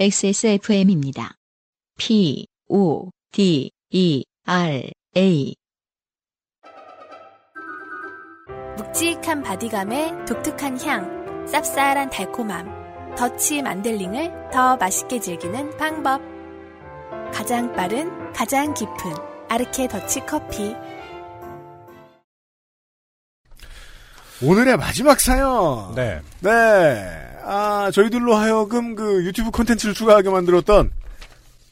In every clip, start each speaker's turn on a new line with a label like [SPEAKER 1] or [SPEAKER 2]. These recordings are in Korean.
[SPEAKER 1] XSFM입니다. P, O, D, E, R, A.
[SPEAKER 2] 묵직한 바디감에 독특한 향, 쌉쌀한 달콤함, 더치 만델링을 더 맛있게 즐기는 방법. 가장 빠른, 가장 깊은 아르케 더치 커피.
[SPEAKER 3] 오늘의 마지막 사연.
[SPEAKER 4] 네.
[SPEAKER 3] 네. 아, 저희들로 하여금 그 유튜브 콘텐츠를 추가하게 만들었던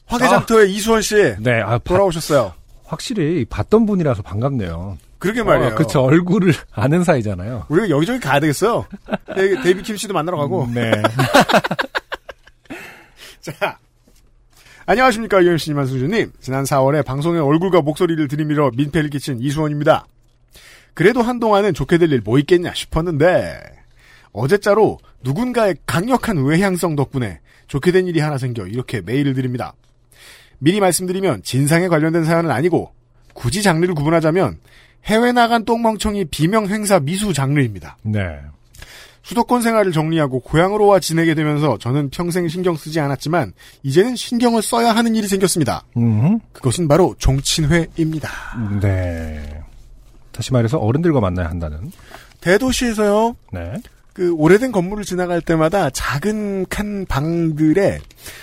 [SPEAKER 3] 화개장터의 이수원 씨.
[SPEAKER 4] 네, 아, 바-
[SPEAKER 3] 돌아오셨어요.
[SPEAKER 4] 확실히 봤던 분이라서 반갑네요.
[SPEAKER 3] 그렇게 말이에요.
[SPEAKER 4] 어, 그쵸, 얼굴을 아는 사이잖아요.
[SPEAKER 3] 우리가 여기저기 가야 되겠어요. 데- 데이비 킴 씨도 만나러 가고.
[SPEAKER 4] 네.
[SPEAKER 3] 자. 안녕하십니까, UMC님, 한수주님. 지난 4월에 방송에 얼굴과 목소리를 들이밀어 민폐를 끼친 이수원입니다. 그래도 한동안은 좋게 될 일 뭐 있겠냐 싶었는데, 어제자로 누군가의 강력한 외향성 덕분에 좋게 된 일이 하나 생겨 이렇게 메일을 드립니다. 미리 말씀드리면 진상에 관련된 사연은 아니고, 굳이 장르를 구분하자면, 해외 나간 똥멍청이 비명 행사 미수 장르입니다.
[SPEAKER 4] 네.
[SPEAKER 3] 수도권 생활을 정리하고 고향으로 와 지내게 되면서 저는 평생 신경 쓰지 않았지만 이제는 신경을 써야 하는 일이 생겼습니다.
[SPEAKER 4] 음,
[SPEAKER 3] 그것은 바로 종친회입니다.
[SPEAKER 4] 네. 다시 말해서 어른들과 만나야 한다는.
[SPEAKER 3] 대도시에서요.
[SPEAKER 4] 네.
[SPEAKER 3] 그 오래된 건물을 지나갈 때마다 작은 칸 방들에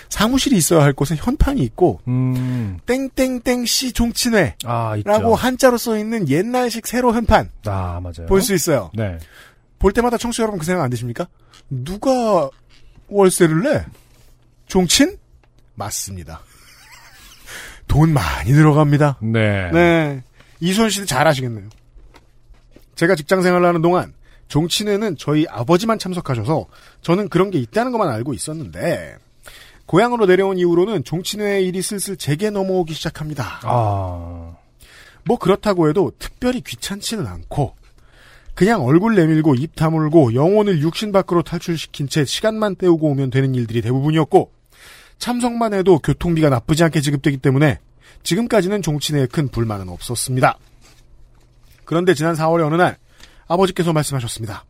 [SPEAKER 3] 사무실이 있어야 할 곳에 현판이 있고
[SPEAKER 4] 음,
[SPEAKER 3] 땡땡땡 씨 종친회라고
[SPEAKER 4] 아.
[SPEAKER 3] 한자로 써 있는 옛날식 세로 현판
[SPEAKER 4] 아, 맞아요.
[SPEAKER 3] 볼 수 있어요.
[SPEAKER 4] 네.
[SPEAKER 3] 볼 때마다 청취자 여러분 그 생각 안 드십니까? 누가 월세를 내? 종친? 맞습니다. 돈 많이 들어갑니다.
[SPEAKER 4] 네.
[SPEAKER 3] 네. 이수원 씨는 잘 아시겠네요. 제가 직장 생활을 하는 동안 종친회는 저희 아버지만 참석하셔서 저는 그런 게 있다는 것만 알고 있었는데 고향으로 내려온 이후로는 종친회의 일이 슬슬 제게 넘어오기 시작합니다.
[SPEAKER 4] 아,
[SPEAKER 3] 뭐 그렇다고 해도 특별히 귀찮지는 않고 그냥 얼굴 내밀고 입 다물고 영혼을 육신 밖으로 탈출시킨 채 시간만 때우고 오면 되는 일들이 대부분이었고 참석만 해도 교통비가 나쁘지 않게 지급되기 때문에 지금까지는 종친회에 큰 불만은 없었습니다. 그런데 지난 4월의 어느 날 아버지께서 말씀하셨습니다.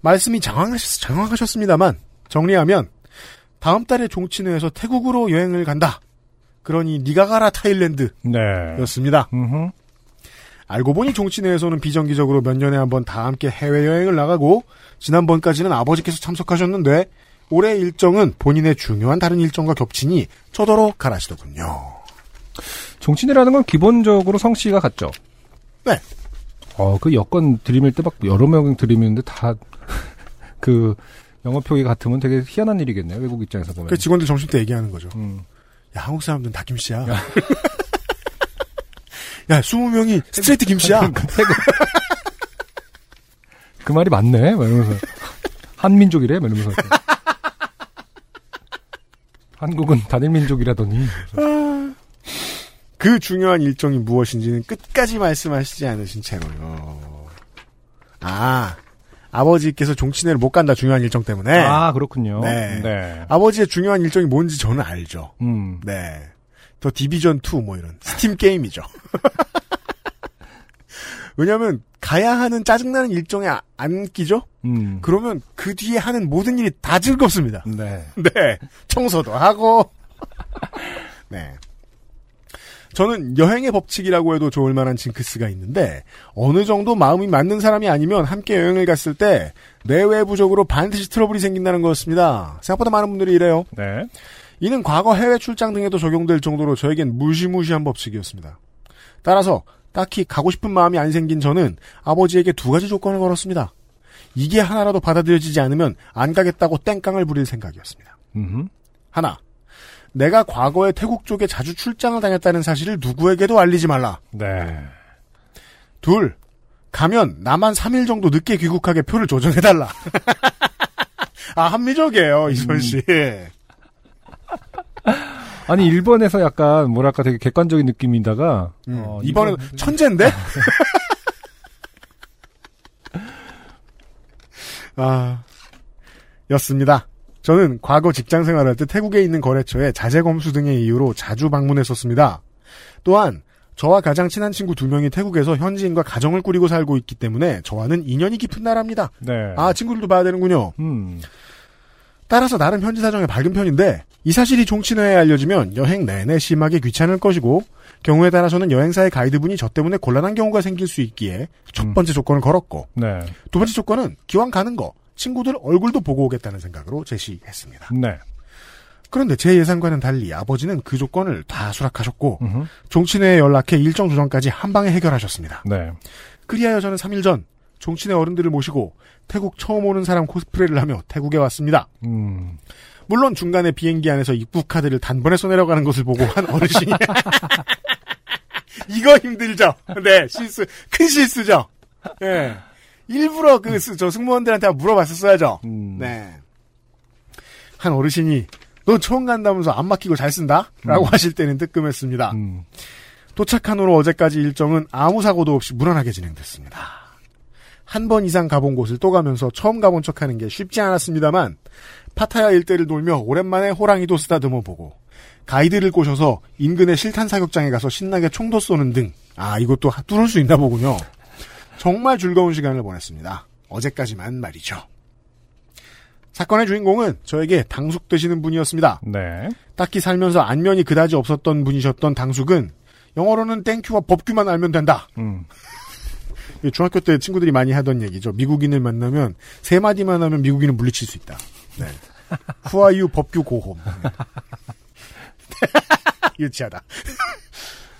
[SPEAKER 3] 말씀이 장황하셨, 장황하셨 습니다만 정리하면 다음 달에 종친회에서 태국으로 여행을 간다. 그러니 니가 가라 타일랜드
[SPEAKER 4] 네.
[SPEAKER 3] 였습니다.
[SPEAKER 4] 음,
[SPEAKER 3] 알고 보니 종친회에서는 비정기적으로 몇 년에 한 번 다 함께 해외여행을 나가고 지난번까지는 아버지께서 참석하셨는데 올해 일정은 본인의 중요한 다른 일정과 겹치니 저더러 가라시더군요.
[SPEAKER 4] 종친이라는 건 기본적으로 성씨가 같죠?
[SPEAKER 3] 네.
[SPEAKER 4] 어, 그 여권 드림일 때 막 여러 명 드림이는데 다, 그, 영어 표기 같으면 되게 희한한 일이겠네요, 외국 입장에서 보면.
[SPEAKER 3] 그 직원들 점심 때 얘기하는 거죠.
[SPEAKER 4] 음.
[SPEAKER 3] 야 한국 사람들은 다 김씨야. 야 20명이 스트레이트 김씨야.
[SPEAKER 4] 그 말이 맞네? 막 이러면서. 한민족이래? 막 이러면서. 한국은 단일민족이라더니.
[SPEAKER 3] 그 중요한 일정이 무엇인지는 끝까지 말씀하시지 않으신 채로요. 아 아버지께서 종친회를 못 간다 중요한 일정 때문에
[SPEAKER 4] 아, 그렇군요.
[SPEAKER 3] 네.
[SPEAKER 4] 네.
[SPEAKER 3] 아버지의 중요한 일정이 뭔지 저는 알죠.
[SPEAKER 4] 음.
[SPEAKER 3] 네. 더 디비전 2 뭐 이런 스팀 게임이죠. 왜냐하면 가야 하는 짜증나는 일정에 아- 안 끼죠.
[SPEAKER 4] 음.
[SPEAKER 3] 그러면 그 뒤에 하는 모든 일이 다 즐겁습니다.
[SPEAKER 4] 네.
[SPEAKER 3] 네. 청소도 하고. 네. 저는 여행의 법칙이라고 해도 좋을 만한 징크스가 있는데 어느 정도 마음이 맞는 사람이 아니면 함께 여행을 갔을 때 내외부적으로 반드시 트러블이 생긴다는 거였습니다. 생각보다 많은 분들이 이래요.
[SPEAKER 4] 네.
[SPEAKER 3] 이는 과거 해외 출장 등에도 적용될 정도로 저에겐 무시무시한 법칙이었습니다. 따라서 딱히 가고 싶은 마음이 안 생긴 저는 아버지에게 두 가지 조건을 걸었습니다. 이게 하나라도 받아들여지지 않으면 안 가겠다고 땡깡을 부릴 생각이었습니다.
[SPEAKER 4] 음.
[SPEAKER 3] 하나, 내가 과거에 태국 쪽에 자주 출장을 다녔다는 사실을 누구에게도 알리지 말라.
[SPEAKER 4] 네.
[SPEAKER 3] 둘, 가면 나만 3일 정도 늦게 귀국하게 표를 조정해달라. 아, 합리적이에요, 이선 씨.
[SPEAKER 4] 아니, 일본에서 약간, 뭐랄까 되게 객관적인 느낌이다가,
[SPEAKER 3] 음,
[SPEAKER 4] 어,
[SPEAKER 3] 이번에는
[SPEAKER 4] 이번-
[SPEAKER 3] 천재인데? 아, 였습니다. 저는 과거 직장 생활할 때 태국에 있는 거래처에 자재 검수 등의 이유로 자주 방문했었습니다. 또한 저와 가장 친한 친구 두 명이 태국에서 현지인과 가정을 꾸리고 살고 있기 때문에 저와는 인연이 깊은 나라입니다.
[SPEAKER 4] 네.
[SPEAKER 3] 아, 친구들도 봐야 되는군요.
[SPEAKER 4] 음.
[SPEAKER 3] 따라서 나름 현지 사정에 밝은 편인데 이 사실이 종친회에 알려지면 여행 내내 심하게 귀찮을 것이고 경우에 따라서는 여행사의 가이드분이 저 때문에 곤란한 경우가 생길 수 있기에 첫
[SPEAKER 4] 음.
[SPEAKER 3] 번째 조건을 걸었고
[SPEAKER 4] 네.
[SPEAKER 3] 두 번째 조건은 기왕 가는 거 친구들 얼굴도 보고 오겠다는 생각으로 제시했습니다.
[SPEAKER 4] 네.
[SPEAKER 3] 그런데 제 예상과는 달리 아버지는 그 조건을 다 수락하셨고
[SPEAKER 4] 음흠.
[SPEAKER 3] 종친회에 연락해 일정 조정까지 한 방에 해결하셨습니다.
[SPEAKER 4] 네.
[SPEAKER 3] 그리하여 저는 3일 전 종친회 어른들을 모시고 태국 처음 오는 사람 코스프레를 하며 태국에 왔습니다.
[SPEAKER 4] 음.
[SPEAKER 3] 물론 중간에 비행기 안에서 입국 카드를 단번에 써내려가는 것을 보고 한 어르신이 이거 힘들죠. 네 실수 큰 실수죠. 예 일부러 그 저 승무원들한테 물어봤었어야죠.
[SPEAKER 4] 음.
[SPEAKER 3] 네. 한 어르신이 너 처음 간다면서 안 막히고 잘 쓴다? 라고
[SPEAKER 4] 음.
[SPEAKER 3] 하실 때는 뜨끔했습니다.
[SPEAKER 4] 음.
[SPEAKER 3] 도착한 후로 어제까지 일정은 아무 사고도 없이 무난하게 진행됐습니다. 한 번 이상 가본 곳을 또 가면서 처음 가본 척 하는 게 쉽지 않았습니다만, 파타야 일대를 돌며 오랜만에 호랑이도 쓰다듬어 보고, 가이드를 꼬셔서 인근의 실탄 사격장에 가서 신나게 총도 쏘는 등, 아, 이것도 뚫을 수 있나 보군요. 정말 즐거운 시간을 보냈습니다. 어제까지만 말이죠. 사건의 주인공은 저에게 당숙 되시는 분이었습니다.
[SPEAKER 4] 네.
[SPEAKER 3] 딱히 살면서 안면이 그다지 없었던 분이셨던 당숙은 영어로는 땡큐와 법규만 알면 된다.
[SPEAKER 4] 음.
[SPEAKER 3] 중학교 때 친구들이 많이 하던 얘기죠. 미국인을 만나면 세 마디만 하면 미국인은 물리칠 수 있다. 네. You? 법규 고홈. 유치하다.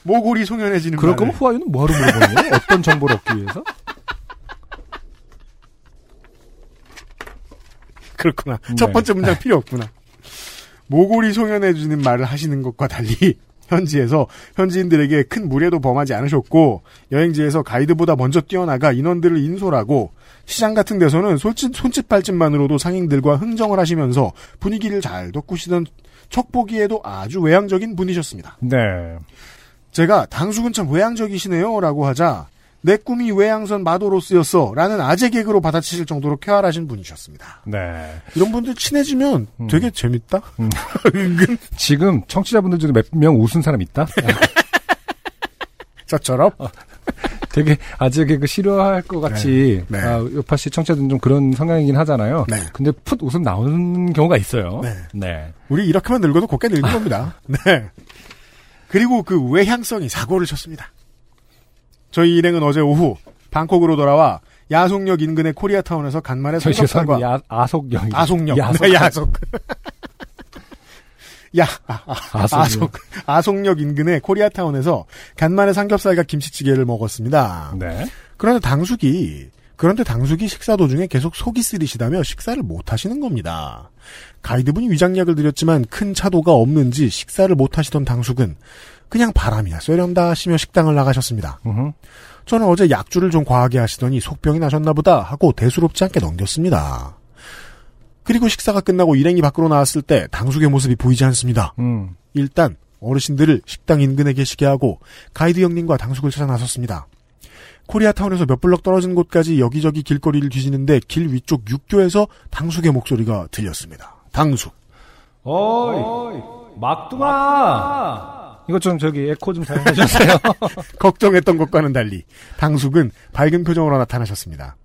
[SPEAKER 3] 모골이 송연해지는
[SPEAKER 4] 그럴 거면 후아유는 뭐하러 물어보는 거예요? 어떤 정보를 얻기 위해서?
[SPEAKER 3] 그렇구나.
[SPEAKER 4] 네.
[SPEAKER 3] 첫 번째 문장 필요 없구나. 모골이 송연해주는 말을 하시는 것과 달리 현지에서 현지인들에게 큰 무례도 범하지 않으셨고 여행지에서 가이드보다 먼저 뛰어나가 인원들을 인솔하고 시장 같은 데서는 손짓, 손짓 발짓만으로도 상인들과 흥정을 하시면서 분위기를 잘 돋구시던 척 보기에도 아주 외향적인 분이셨습니다.
[SPEAKER 4] 네.
[SPEAKER 3] 제가 당숙은 참 외향적이시네요 라고 하자 내 꿈이 외향선 마도로스였어 라는 아재 개그로 받아치실 정도로 쾌활하신 분이셨습니다.
[SPEAKER 4] 네.
[SPEAKER 3] 이런 분들 친해지면
[SPEAKER 4] 음.
[SPEAKER 3] 되게 재밌다?
[SPEAKER 4] 음. 지금 청취자분들 중에 몇 명 웃은 사람 있다?
[SPEAKER 3] 저처럼?
[SPEAKER 4] 되게 아재 개그 싫어할 것 같이
[SPEAKER 3] 네. 네.
[SPEAKER 4] 아, 요파 씨 청취자들은 좀 그런 성향이긴 하잖아요.
[SPEAKER 3] 네.
[SPEAKER 4] 근데 풋 웃음 나오는 경우가 있어요.
[SPEAKER 3] 네.
[SPEAKER 4] 네.
[SPEAKER 3] 우리 이렇게만 늙어도 곱게 늙은 겁니다. 네. 그리고 그 외향성이 사고를 쳤습니다. 저희 일행은 어제 오후 방콕으로 돌아와 야송역 인근의 코리아타운에서 간만에
[SPEAKER 4] 저
[SPEAKER 3] 삼겹살과
[SPEAKER 4] 야, 아속영.
[SPEAKER 3] 아송역
[SPEAKER 4] 야속.
[SPEAKER 3] 야속 야 아, 아,
[SPEAKER 4] 아속역.
[SPEAKER 3] 아속 아송역 인근의 코리아타운에서 간만에 삼겹살과 김치찌개를 먹었습니다.
[SPEAKER 4] 네.
[SPEAKER 3] 그런데 당숙이 그런데 당숙이 식사 도중에 계속 속이 쓰리시다며 식사를 못 하시는 겁니다. 가이드분이 위장약을 드렸지만 큰 차도가 없는지 식사를 못 하시던 당숙은 그냥 바람이나 쐬련다 하시며 식당을 나가셨습니다. 저는 어제 약주를 좀 과하게 하시더니 속병이 나셨나 보다 하고 대수롭지 않게 넘겼습니다. 그리고 식사가 끝나고 일행이 밖으로 나왔을 때 당숙의 모습이 보이지 않습니다.
[SPEAKER 4] 음.
[SPEAKER 3] 일단 어르신들을 식당 인근에 계시게 하고 가이드 형님과 당숙을 찾아 나섰습니다. 코리아타운에서 몇 블럭 떨어진 곳까지 여기저기 길거리를 뒤지는데 길 위쪽 육교에서 당숙의 목소리가 들렸습니다. 당숙.
[SPEAKER 4] 어이, 막둥아! 이것 좀 저기 에코 좀잘 해주세요.
[SPEAKER 3] 걱정했던 것과는 달리 당숙은 밝은 표정으로 나타나셨습니다.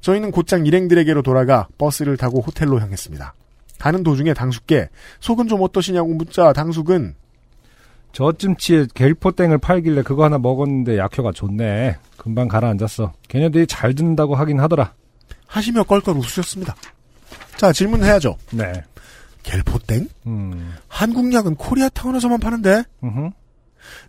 [SPEAKER 3] 저희는 곧장 일행들에게로 돌아가 버스를 타고 호텔로 향했습니다. 가는 도중에 당숙께 속은 좀 어떠시냐고 묻자 당숙은
[SPEAKER 4] 저쯤치에 겔포땡을 팔길래 그거 하나 먹었는데 약효가 좋네. 금방 가라앉았어. 걔네들이 잘 듣는다고 하긴 하더라.
[SPEAKER 3] 하시며 껄껄 웃으셨습니다. 자 질문해야죠.
[SPEAKER 4] 네.
[SPEAKER 3] 겔포땡?
[SPEAKER 4] 음.
[SPEAKER 3] 한국 약은 코리아타운에서만 파는데?
[SPEAKER 4] 음흠.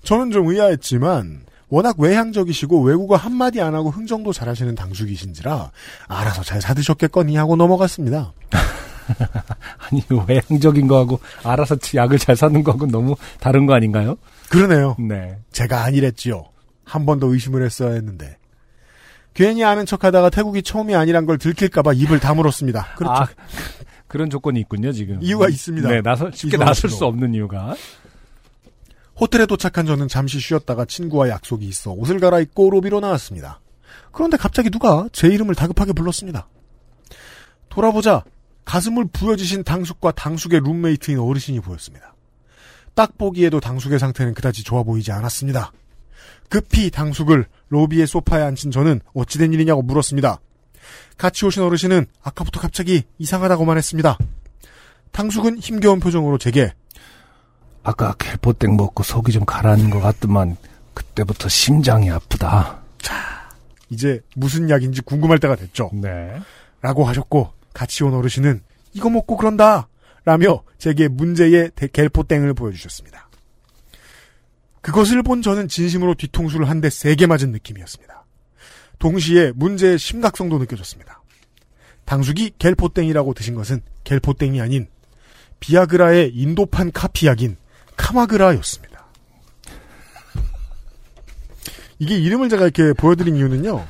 [SPEAKER 3] 저는 좀 의아했지만 워낙 외향적이시고 외국어 한마디 안 하고 흥정도 잘하시는 당숙이신지라 알아서 잘 사드셨겠거니 하고 넘어갔습니다.
[SPEAKER 4] 아니, 외향적인 거하고 알아서 약을 잘 사는 거하고 너무 다른 거 아닌가요?
[SPEAKER 3] 그러네요.
[SPEAKER 4] 네.
[SPEAKER 3] 제가 아니랬지요. 한 번 더 의심을 했어야 했는데. 괜히 아는 척하다가 태국이 처음이 아니란 걸 들킬까봐 입을 다물었습니다. 그렇죠.
[SPEAKER 4] 아, 그런 조건이 있군요, 지금.
[SPEAKER 3] 이유가 있습니다.
[SPEAKER 4] 네, 나서, 쉽게. 나설 수 없는 이유가.
[SPEAKER 3] 호텔에 도착한 저는 잠시 쉬었다가 친구와 약속이 있어 옷을 갈아입고 로비로 나왔습니다. 그런데 갑자기 누가 제 이름을 다급하게 불렀습니다. 돌아보자 가슴을 부여지신 당숙과 당숙의 룸메이트인 어르신이 보였습니다. 딱 보기에도 당숙의 상태는 그다지 좋아 보이지 않았습니다. 급히 당숙을 로비의 소파에 앉힌 저는 어찌된 일이냐고 물었습니다. 같이 오신 어르신은 아까부터 갑자기 이상하다고만 했습니다. 당숙은 힘겨운 표정으로 제게
[SPEAKER 4] 아까 갤포땡 먹고 속이 좀 가라앉은 것 같더만 그때부터 심장이 아프다.
[SPEAKER 3] 이제 무슨 약인지 궁금할 때가 됐죠.
[SPEAKER 4] 네.
[SPEAKER 3] 라고 하셨고 같이 온 어르신은 이거 먹고 그런다 라며 제게 문제의 대- 갤포땡을 보여주셨습니다. 그것을 본 저는 진심으로 뒤통수를 한 대 세게 맞은 느낌이었습니다. 동시에 문제의 심각성도 느껴졌습니다. 당숙이 갤포땡이라고 드신 것은 갤포땡이 아닌 비아그라의 인도판 카피약인 카마그라였습니다. 이게 이름을 제가 이렇게 보여드린 이유는요.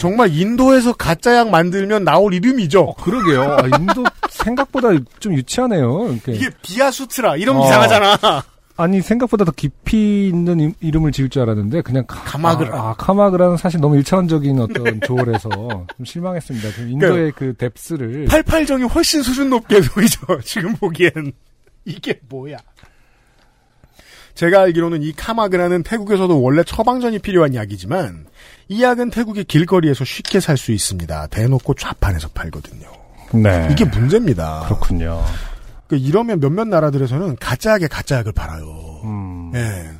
[SPEAKER 3] 정말 인도에서 가짜 약 만들면 나올 이름이죠.
[SPEAKER 4] 어, 그러게요. 아, 인도 생각보다 좀 유치하네요. 이렇게.
[SPEAKER 3] 이게 비아수트라 이름
[SPEAKER 4] 어.
[SPEAKER 3] 이상하잖아.
[SPEAKER 4] 아니 생각보다 더 깊이 있는 임- 이름을 지을 줄 알았는데 그냥 카,
[SPEAKER 3] 카마그라.
[SPEAKER 4] 아, 아, 카마그라는 사실 너무 일차원적인 어떤 조언에서 좀 실망했습니다. 좀 인도의 그 뎁스를
[SPEAKER 3] 88정이 훨씬 수준 높게 보이죠. 지금 보기엔 이게 뭐야? 제가 알기로는 이 카마그라는 태국에서도 원래 처방전이 필요한 약이지만 이 약은 태국의 길거리에서 쉽게 살 수 있습니다. 대놓고 좌판에서 팔거든요.
[SPEAKER 4] 네
[SPEAKER 3] 이게 문제입니다.
[SPEAKER 4] 그렇군요.
[SPEAKER 3] 그 이러면 몇몇 나라들에서는 가짜약에 가짜약을 팔아요.
[SPEAKER 4] 음,
[SPEAKER 3] 예.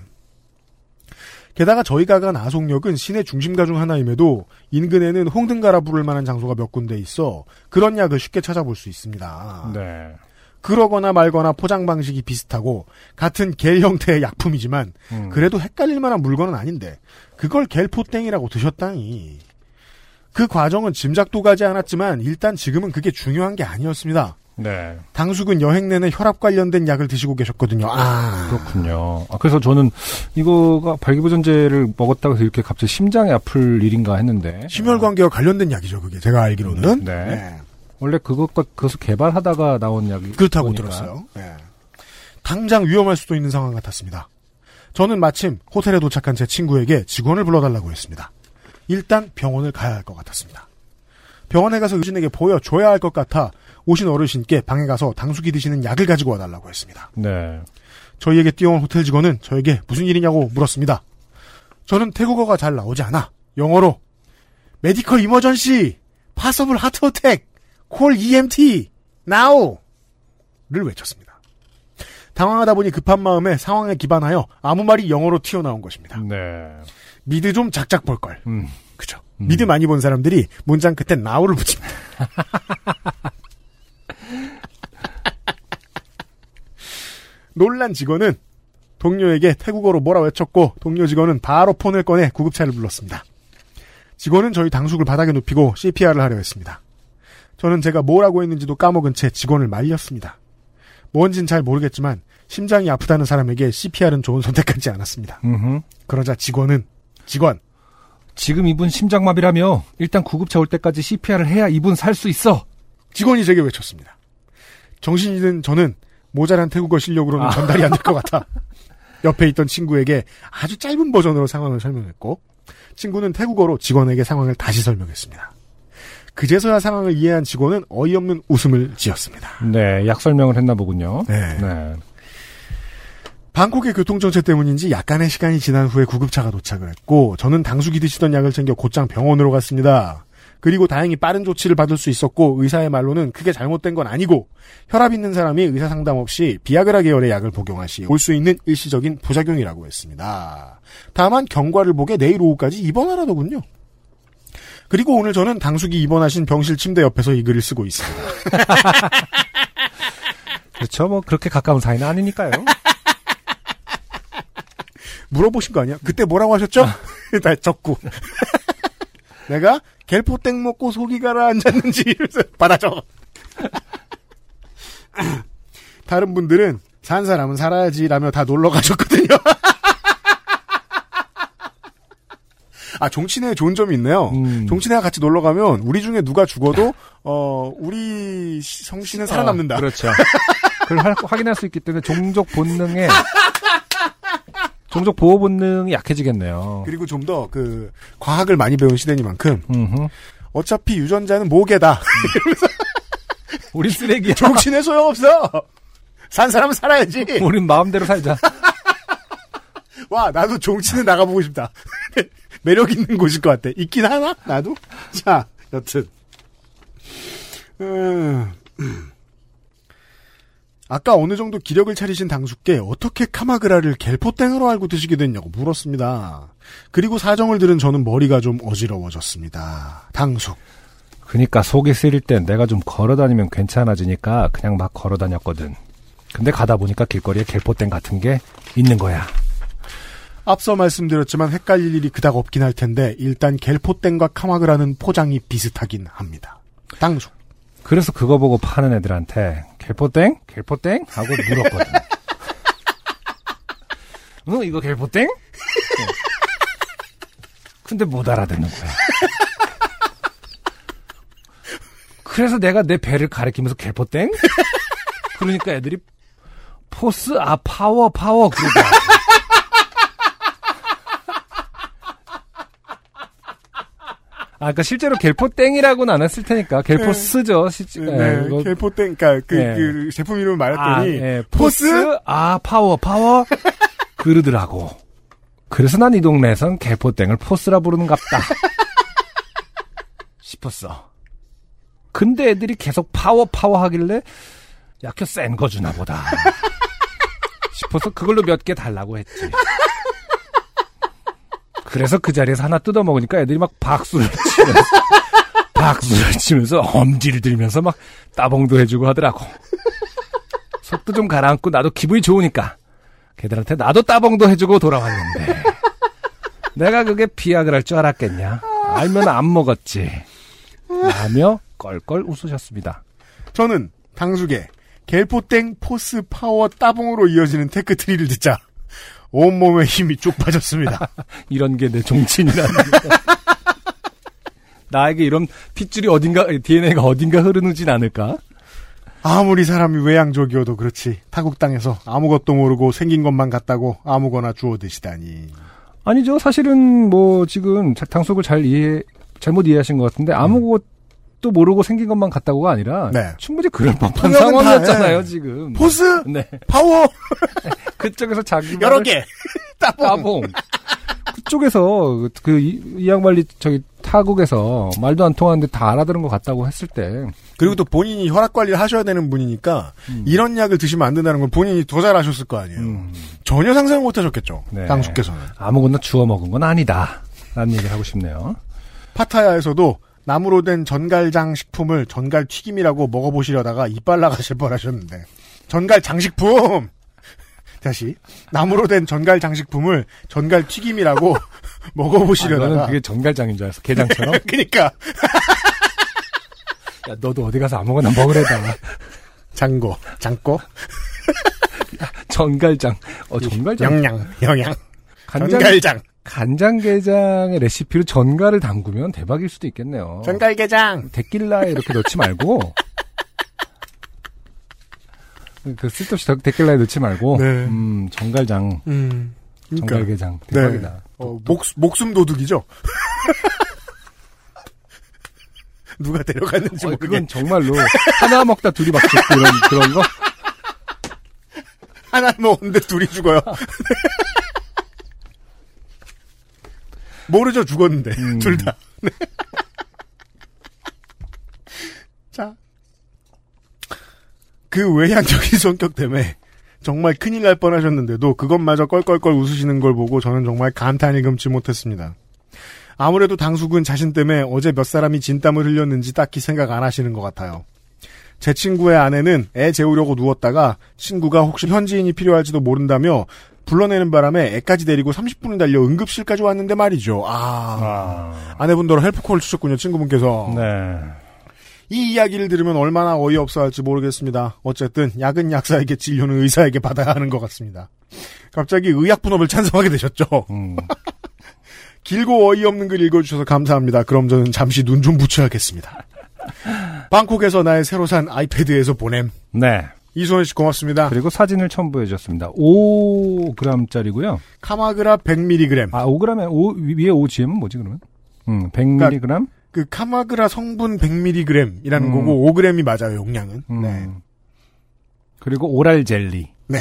[SPEAKER 3] 게다가 저희가 간 아송역은 시내 중심가 중 하나임에도 인근에는 홍등가라 부를 만한 장소가 몇 군데 있어 그런 약을 쉽게 찾아볼 수 있습니다.
[SPEAKER 4] 네.
[SPEAKER 3] 그러거나 말거나 포장 방식이 비슷하고 같은 겔 형태의 약품이지만
[SPEAKER 4] 음.
[SPEAKER 3] 그래도 헷갈릴 만한 물건은 아닌데 그걸 겔포땡이라고 드셨다니. 그 과정은 짐작도 가지 않았지만 일단 지금은 그게 중요한 게 아니었습니다.
[SPEAKER 4] 네.
[SPEAKER 3] 당숙은 여행 내내 혈압 관련된 약을 드시고 계셨거든요. 아.
[SPEAKER 4] 그렇군요. 아, 그래서 저는 이거가 발기부전제를 먹었다고 해서 이렇게 갑자기 심장이 아플 일인가 했는데.
[SPEAKER 3] 심혈관계와 관련된 약이죠, 그게. 제가 알기로는.
[SPEAKER 4] 네. 원래 그것과 그것을 개발하다가 나온 약이
[SPEAKER 3] 그렇다고
[SPEAKER 4] 거니까.
[SPEAKER 3] 들었어요. 네. 당장 위험할 수도 있는 상황 같았습니다. 저는 마침 호텔에 도착한 제 친구에게 직원을 불러달라고 했습니다. 일단 병원을 가야 할 것 같았습니다. 병원에 가서 의료진에게 보여줘야 할 것 같아 오신 어르신께 방에 가서 당숙이 드시는 약을 가지고 와달라고 했습니다.
[SPEAKER 4] 네.
[SPEAKER 3] 저희에게 뛰어온 호텔 직원은 저에게 무슨 일이냐고 물었습니다. 저는 태국어가 잘 나오지 않아 영어로 medical emergency possible heart attack call EMT now 를 외쳤습니다. 당황하다 보니 급한 마음에 상황에 기반하여 아무 말이 영어로 튀어나온 것입니다.
[SPEAKER 4] 네.
[SPEAKER 3] 미드 좀 작작 볼 걸.
[SPEAKER 4] 음.
[SPEAKER 3] 그죠.
[SPEAKER 4] 음.
[SPEAKER 3] 미드 많이 본 사람들이 문장 끝에 now를 붙입니다. 놀란 직원은 동료에게 태국어로 뭐라 외쳤고 동료 직원은 바로 폰을 꺼내 구급차를 불렀습니다. 직원은 저희 당숙을 바닥에 눕히고 CPR을 하려 했습니다. 저는 제가 뭐라고 했는지도 까먹은 채 직원을 말렸습니다. 뭔진 잘 모르겠지만 심장이 아프다는 사람에게 CPR은 좋은 선택하지 않았습니다.
[SPEAKER 4] 음흠.
[SPEAKER 3] 그러자 직원은 직원
[SPEAKER 4] 지금 이분 심장마비라며 일단 구급차 올 때까지 CPR을 해야 이분 살 수 있어.
[SPEAKER 3] 직원이 제게 외쳤습니다. 정신이 든 저는 모자란 태국어 실력으로는
[SPEAKER 4] 아.
[SPEAKER 3] 전달이 안 될 것 같아. 옆에 있던 친구에게 아주 짧은 버전으로 상황을 설명했고 친구는 태국어로 직원에게 상황을 다시 설명했습니다. 그제서야 상황을 이해한 직원은 어이없는 웃음을 지었습니다.
[SPEAKER 4] 네, 약 설명을 했나 보군요.
[SPEAKER 3] 네.
[SPEAKER 4] 네.
[SPEAKER 3] 방콕의 교통정체 때문인지 약간의 시간이 지난 후에 구급차가 도착을 했고 저는 당숙이 드시던 약을 챙겨 곧장 병원으로 갔습니다. 그리고 다행히 빠른 조치를 받을 수 있었고 의사의 말로는 크게 잘못된 건 아니고 혈압 있는 사람이 의사 상담 없이 비아그라 계열의 약을 복용할 시 올 수 있는 일시적인 부작용이라고 했습니다. 다만 경과를 보게 내일 오후까지 입원하라더군요. 그리고 오늘 저는 당숙이 입원하신 병실 침대 옆에서 이 글을 쓰고 있습니다.
[SPEAKER 4] 그렇죠. 뭐 그렇게 가까운 사이는 아니니까요.
[SPEAKER 3] 물어보신 거 아니야? 그때 뭐라고 하셨죠? 다 적고. 내가 갤포땡 먹고 속이 가라앉았는지 이러면서 받아줘. 다른 분들은 산 사람은 살아야지라며 다 놀러 가셨거든요. 아 종친회에 좋은 점이 있네요.
[SPEAKER 4] 음.
[SPEAKER 3] 종친회와 같이 놀러 가면 우리 중에 누가 죽어도 어 우리 성씨는 살아남는다.
[SPEAKER 4] 아, 그렇죠. 그걸 할- 확인할 수 있기 때문에 종족 본능에 종족 보호 본능이 약해지겠네요.
[SPEAKER 3] 그리고 좀 더 그 과학을 많이 배운 시대니만큼
[SPEAKER 4] 음흠.
[SPEAKER 3] 어차피 유전자는 모계다.
[SPEAKER 4] 우린 쓰레기야.
[SPEAKER 3] 종친회 소용없어. 산 사람은 살아야지.
[SPEAKER 4] 우린 마음대로 살자.
[SPEAKER 3] 와, 나도 종친회 나가보고 싶다. 매력 있는 곳일 것 같아. 있긴 하나? 나도? 자, 여튼. 음. 아까 어느 정도 기력을 차리신 당숙께 어떻게 카마그라를 겔포땡으로 알고 드시게 됐냐고 물었습니다. 그리고 사정을 들은 저는 머리가 좀 어지러워졌습니다. 당숙.
[SPEAKER 4] 그니까 속이 쓰릴 땐 내가 좀 걸어다니면 괜찮아지니까 그냥 막 걸어다녔거든. 근데 가다 보니까 길거리에 갤포땡 같은 게 있는 거야.
[SPEAKER 3] 앞서 말씀드렸지만 헷갈릴 일이 그닥 없긴 할 텐데 일단 겔포땡과 카마그라는 포장이 비슷하긴 합니다. 당숙.
[SPEAKER 4] 그래서 그거 보고 파는 애들한테 갤포땡? 갤포땡? 하고 물었거든. 어, 이거 갤포땡? 어. 근데 못 알아듣는 거야. 그래서 내가 내 배를 가리키면서 갤포땡? 그러니까 애들이 포스, 아, 파워, 파워, 그러더 아, 그니까 실제로 갤포땡이라고는 안 했을 테니까. 갤포스죠, 실제.
[SPEAKER 3] 네,
[SPEAKER 4] 이거-
[SPEAKER 3] 겔포땡, 그니까 그,
[SPEAKER 4] 네.
[SPEAKER 3] 그 제품 이름을
[SPEAKER 4] 아,
[SPEAKER 3] 말했더니
[SPEAKER 4] 예,
[SPEAKER 3] 포스?
[SPEAKER 4] 포스? 아, 파워, 파워? 그러더라고. 그래서 난 이 동네에선 개포땡을 포스라 부르는갑다. 싶었어. 근데 애들이 계속 파워, 파워 하길래, 약효 센 거 주나 보다. 싶어서 그걸로 몇 개 달라고 했지. 그래서 그 자리에서 하나 뜯어먹으니까 애들이 막 박수를 치면서, 박수를 치면서 엄지를 들면서 막 따봉도 해주고 하더라고. 속도 좀 가라앉고 나도 기분이 좋으니까. 걔들한테 나도 따봉도 해주고 돌아왔는데. 내가 그게 비약을 할 줄 알았겠냐? 알면 안 먹었지. 라며 껄껄 웃으셨습니다.
[SPEAKER 3] 저는 당숙의 겔포땡 포스 파워 따봉으로 이어지는 tech tree를 듣자 온몸에 힘이 쭉 빠졌습니다.
[SPEAKER 4] 이런 게 내 종친이라는 나에게 이런 핏줄이 어딘가 DNA가 어딘가 흐르는진 않을까
[SPEAKER 3] 아무리 사람이 외향적이어도 그렇지 타국 땅에서 아무것도 모르고 생긴 것만 같다고 아무거나 주워 드시다니.
[SPEAKER 4] 아니죠 사실은 뭐 지금 자- 당숙을 잘 이해 잘못 이해하신 것 같은데 아무것도 모르고 생긴 것만 같다고가 아니라
[SPEAKER 3] 네.
[SPEAKER 4] 충분히 그럴 법한
[SPEAKER 3] 통역은 다,
[SPEAKER 4] 상황이었잖아요
[SPEAKER 3] 예.
[SPEAKER 4] 지금
[SPEAKER 3] 포스
[SPEAKER 4] 네
[SPEAKER 3] 파워
[SPEAKER 4] 그쪽에서 자기
[SPEAKER 3] 여러 개 따봉.
[SPEAKER 4] 따봉. 그쪽에서 그이 양반리 저기 타국에서 말도 안 통하는데 다 알아들은 것 같다고 했을 때
[SPEAKER 3] 그리고 또 본인이 혈압 관리를 하셔야 되는 분이니까 이런 약을 드시면 안 된다는 걸 본인이 더 잘 아셨을 거 아니에요.
[SPEAKER 4] 음,
[SPEAKER 3] 전혀 상상을 못 하셨겠죠.
[SPEAKER 4] 네.
[SPEAKER 3] 당숙께서는.
[SPEAKER 4] 아무거나 주워 먹은 건 아니다. 라는 얘기를 하고 싶네요.
[SPEAKER 3] 파타야에서도 나무로 된 전갈장 식품을 전갈 튀김이라고 먹어보시려다가 이빨 나가실 뻔하셨는데. 전갈 장식품! 다시. 나무로 된 전갈 장식품을 전갈 튀김이라고
[SPEAKER 4] 아,
[SPEAKER 3] 먹어보시려다가.
[SPEAKER 4] 너는 그게 정갈장인 줄 알았어. 게장처럼.
[SPEAKER 3] 그러니까.
[SPEAKER 4] 야, 너도 어디 가서 아무거나 먹으래다.
[SPEAKER 3] 장고. 장고?
[SPEAKER 4] 전갈장. 어, 전갈장.
[SPEAKER 3] 영양. 영양.
[SPEAKER 4] 간장,
[SPEAKER 3] 전갈장
[SPEAKER 4] 간장게장의 레시피로 전갈을 담그면 대박일 수도 있겠네요.
[SPEAKER 3] 전갈게장
[SPEAKER 4] 데킬라에 이렇게 넣지 말고 그 쓸데없이 데- 데킬라에 넣지 말고
[SPEAKER 3] 네.
[SPEAKER 4] 음 정갈장
[SPEAKER 3] 음 그러니까
[SPEAKER 4] 정갈게장
[SPEAKER 3] 네.
[SPEAKER 4] 대박이다.
[SPEAKER 3] 어, 목, 목숨 도둑이죠 누가 데려갔는지
[SPEAKER 4] 어,
[SPEAKER 3] 모르게
[SPEAKER 4] 그건 정말로 하나 먹다 둘이 막 죽고 그런 그런 거
[SPEAKER 3] 하나 먹었는데 둘이 죽어요. 모르죠, 죽었는데.
[SPEAKER 4] 음.
[SPEAKER 3] 둘 다. 네. 자. 그 외향적인 성격 때문에 정말 큰일 날 뻔 하셨는데도 그것마저 껄껄껄 웃으시는 걸 보고 저는 정말 감탄이 금치 못했습니다. 아무래도 당숙은 자신 때문에 어제 몇 사람이 진땀을 흘렸는지 딱히 생각 안 하시는 것 같아요. 제 친구의 아내는 애 재우려고 누웠다가 친구가 혹시 현지인이 필요할지도 모른다며 불러내는 바람에 애까지 데리고 30분을 달려 응급실까지 왔는데 말이죠. 아,
[SPEAKER 4] 아,
[SPEAKER 3] 아 내분더러 헬프콜을 주셨군요, 친구분께서.
[SPEAKER 4] 네.
[SPEAKER 3] 이 이야기를 들으면 얼마나 어이없어 할지 모르겠습니다. 어쨌든 약은 약사에게 진료는 의사에게 받아야 하는 것 같습니다. 갑자기 의약 분업을 찬성하게 되셨죠.
[SPEAKER 4] 음.
[SPEAKER 3] 길고 어이없는 글 읽어주셔서 감사합니다. 그럼 저는 잠시 눈 좀 붙여야겠습니다. 방콕에서 나의 새로 산 아이패드에서 보냄.
[SPEAKER 4] 네.
[SPEAKER 3] 이소연 씨 고맙습니다.
[SPEAKER 4] 그리고 사진을 첨부해 주셨습니다. 5g짜리고요.
[SPEAKER 3] 카마그라 100mg.
[SPEAKER 4] 아, 5g에 5 위에 5g은 뭐지 그러면? 음, 100mg?
[SPEAKER 3] 그 카마그라 성분 100mg이라는
[SPEAKER 4] 음.
[SPEAKER 3] 거고 5g이 맞아요, 용량은.
[SPEAKER 4] 음.
[SPEAKER 3] 네.
[SPEAKER 4] 그리고 오랄 젤리.
[SPEAKER 3] 네.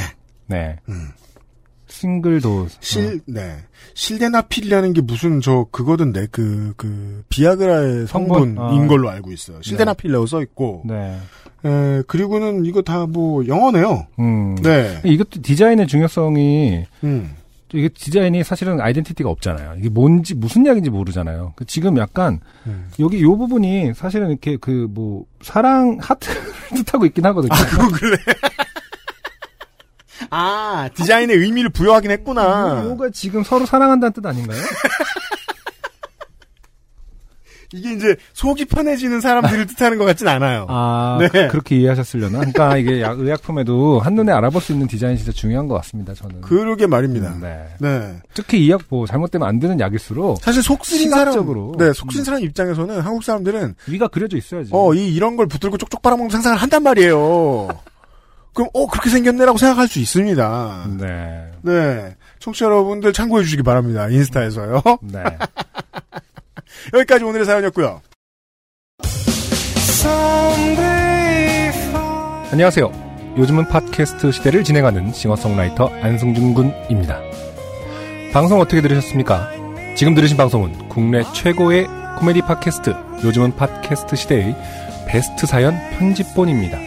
[SPEAKER 4] 네.
[SPEAKER 3] 음.
[SPEAKER 4] 싱글도
[SPEAKER 3] 실, 네. 실데나필이라는 게 무슨 저 그거던데 그, 그, 비아그라의
[SPEAKER 4] 성분?
[SPEAKER 3] 성분인
[SPEAKER 4] 아.
[SPEAKER 3] 걸로 알고 있어요. 실데나필이라고 써 있고.
[SPEAKER 4] 네.
[SPEAKER 3] 에, 그리고는 이거 다 뭐 영어네요.
[SPEAKER 4] 음.
[SPEAKER 3] 네.
[SPEAKER 4] 이것도 디자인의 중요성이
[SPEAKER 3] 음.
[SPEAKER 4] 이게 디자인이 사실은 아이덴티티가 없잖아요. 이게 뭔지 무슨 약인지 모르잖아요. 그 지금 약간
[SPEAKER 3] 음.
[SPEAKER 4] 여기 요 부분이 사실은 이렇게 그 뭐 사랑 하트를 뜻하고 있긴 하거든요.
[SPEAKER 3] 그거 그래. 아, 디자인의 의미를 부여하긴 했구나.
[SPEAKER 4] 요가 지금 서로 사랑한다는 뜻 아닌가요?
[SPEAKER 3] 이게 이제 속이 편해지는 사람들을 뜻하는 것 같진 않아요.
[SPEAKER 4] 아,
[SPEAKER 3] 네.
[SPEAKER 4] 그, 렇게 이해하셨으려나? 그러니까 이게 약- 의약품에도 한눈에 알아볼 수 있는 디자인이 진짜 중요한 것 같습니다, 저는.
[SPEAKER 3] 그러게 말입니다.
[SPEAKER 4] 음, 네.
[SPEAKER 3] 네.
[SPEAKER 4] 특히 이 약 뭐 잘못되면 안 되는 약일수록
[SPEAKER 3] 사실 속쓰린 사람,
[SPEAKER 4] 시각적으로.
[SPEAKER 3] 네, 속쓰린 사람 입장에서는 한국 사람들은
[SPEAKER 4] 위가 그려져 있어야지.
[SPEAKER 3] 어, 이, 이런 걸 붙들고 쪽쪽 빨아먹는 상상을 한단 말이에요. 그럼, 어, 그렇게 생겼네라고 생각할 수 있습니다.
[SPEAKER 4] 네.
[SPEAKER 3] 네. 청취자 여러분들 참고해 주시기 바랍니다. 인스타에서요.
[SPEAKER 4] 네.
[SPEAKER 3] 여기까지 오늘의 사연이었고요.
[SPEAKER 4] 안녕하세요. 요즘은 팟캐스트 시대를 진행하는 싱어송라이터 안승준 군입니다. 방송 어떻게 들으셨습니까? 지금 들으신 방송은 국내 최고의 코미디 팟캐스트 요즘은 팟캐스트 시대의 베스트 사연 편집본입니다.